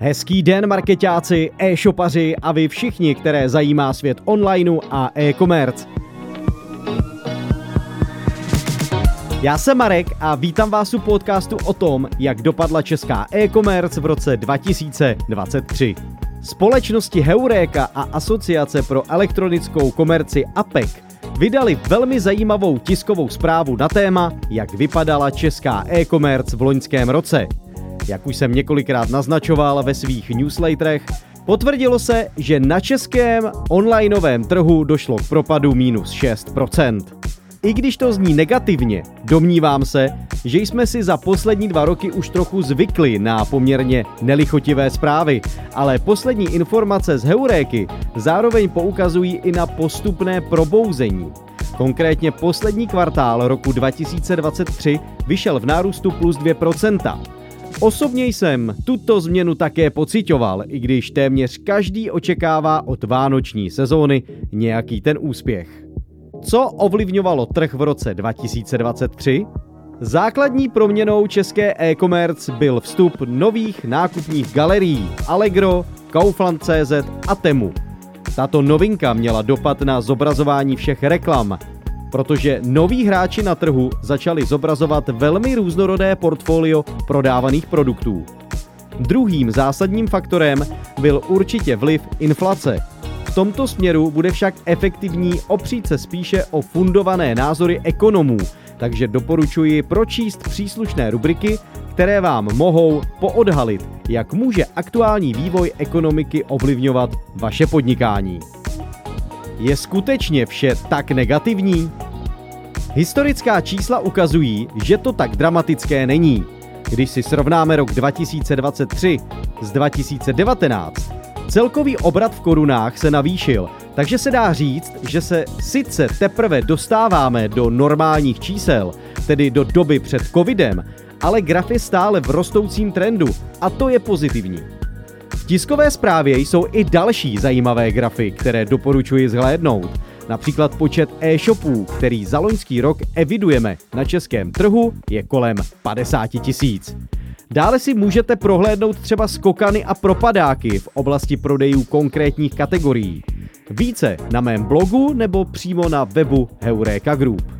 Hezký den marketáci, e-shopaři a vy všichni, které zajímá svět onlineu a e-commerce. Já jsem Marek a vítám vás u podcastu o tom, jak dopadla česká e-commerce v roce 2023. Společnosti Heureka a Asociace pro elektronickou komerci APEC vydali velmi zajímavou tiskovou zprávu na téma, jak vypadala česká e-commerce v loňském roce. Jak už jsem několikrát naznačoval ve svých newsletterech, potvrdilo se, že na českém onlineovém trhu došlo k propadu minus 6%. I když to zní negativně, domnívám se, že jsme si za poslední dva roky už trochu zvykli na poměrně nelichotivé zprávy, ale poslední informace z Heuréky zároveň poukazují i na postupné probouzení. Konkrétně poslední kvartál roku 2023 vyšel v nárůstu plus 2%. Osobně jsem tuto změnu také pocitoval, i když téměř každý očekává od vánoční sezóny nějaký ten úspěch. Co ovlivňovalo trh v roce 2023? Základní proměnou české e-commerce byl vstup nových nákupních galerií Allegro, Kaufland.cz a Temu. Tato novinka měla dopad na zobrazování všech reklam, protože noví hráči na trhu začali zobrazovat velmi různorodé portfolio prodávaných produktů. Druhým zásadním faktorem byl určitě vliv inflace. V tomto směru bude však efektivní opřít se spíše o fundované názory ekonomů, takže doporučuji pročíst příslušné rubriky, které vám mohou poodhalit, jak může aktuální vývoj ekonomiky ovlivňovat vaše podnikání. Je skutečně vše tak negativní? Historická čísla ukazují, že to tak dramatické není. Když si srovnáme rok 2023 s 2019, celkový obrat v korunách se navýšil, takže se dá říct, že se sice teprve dostáváme do normálních čísel, tedy do doby před covidem, ale graf je stále v rostoucím trendu a to je pozitivní. Tiskové zprávě jsou i další zajímavé grafy, které doporučuji zhlédnout. Například počet e-shopů, který za loňský rok evidujeme na českém trhu, je kolem 50 tisíc. Dále si můžete prohlédnout třeba skokany a propadáky v oblasti prodejů konkrétních kategorií. Více na mém blogu nebo přímo na webu Heureka Group.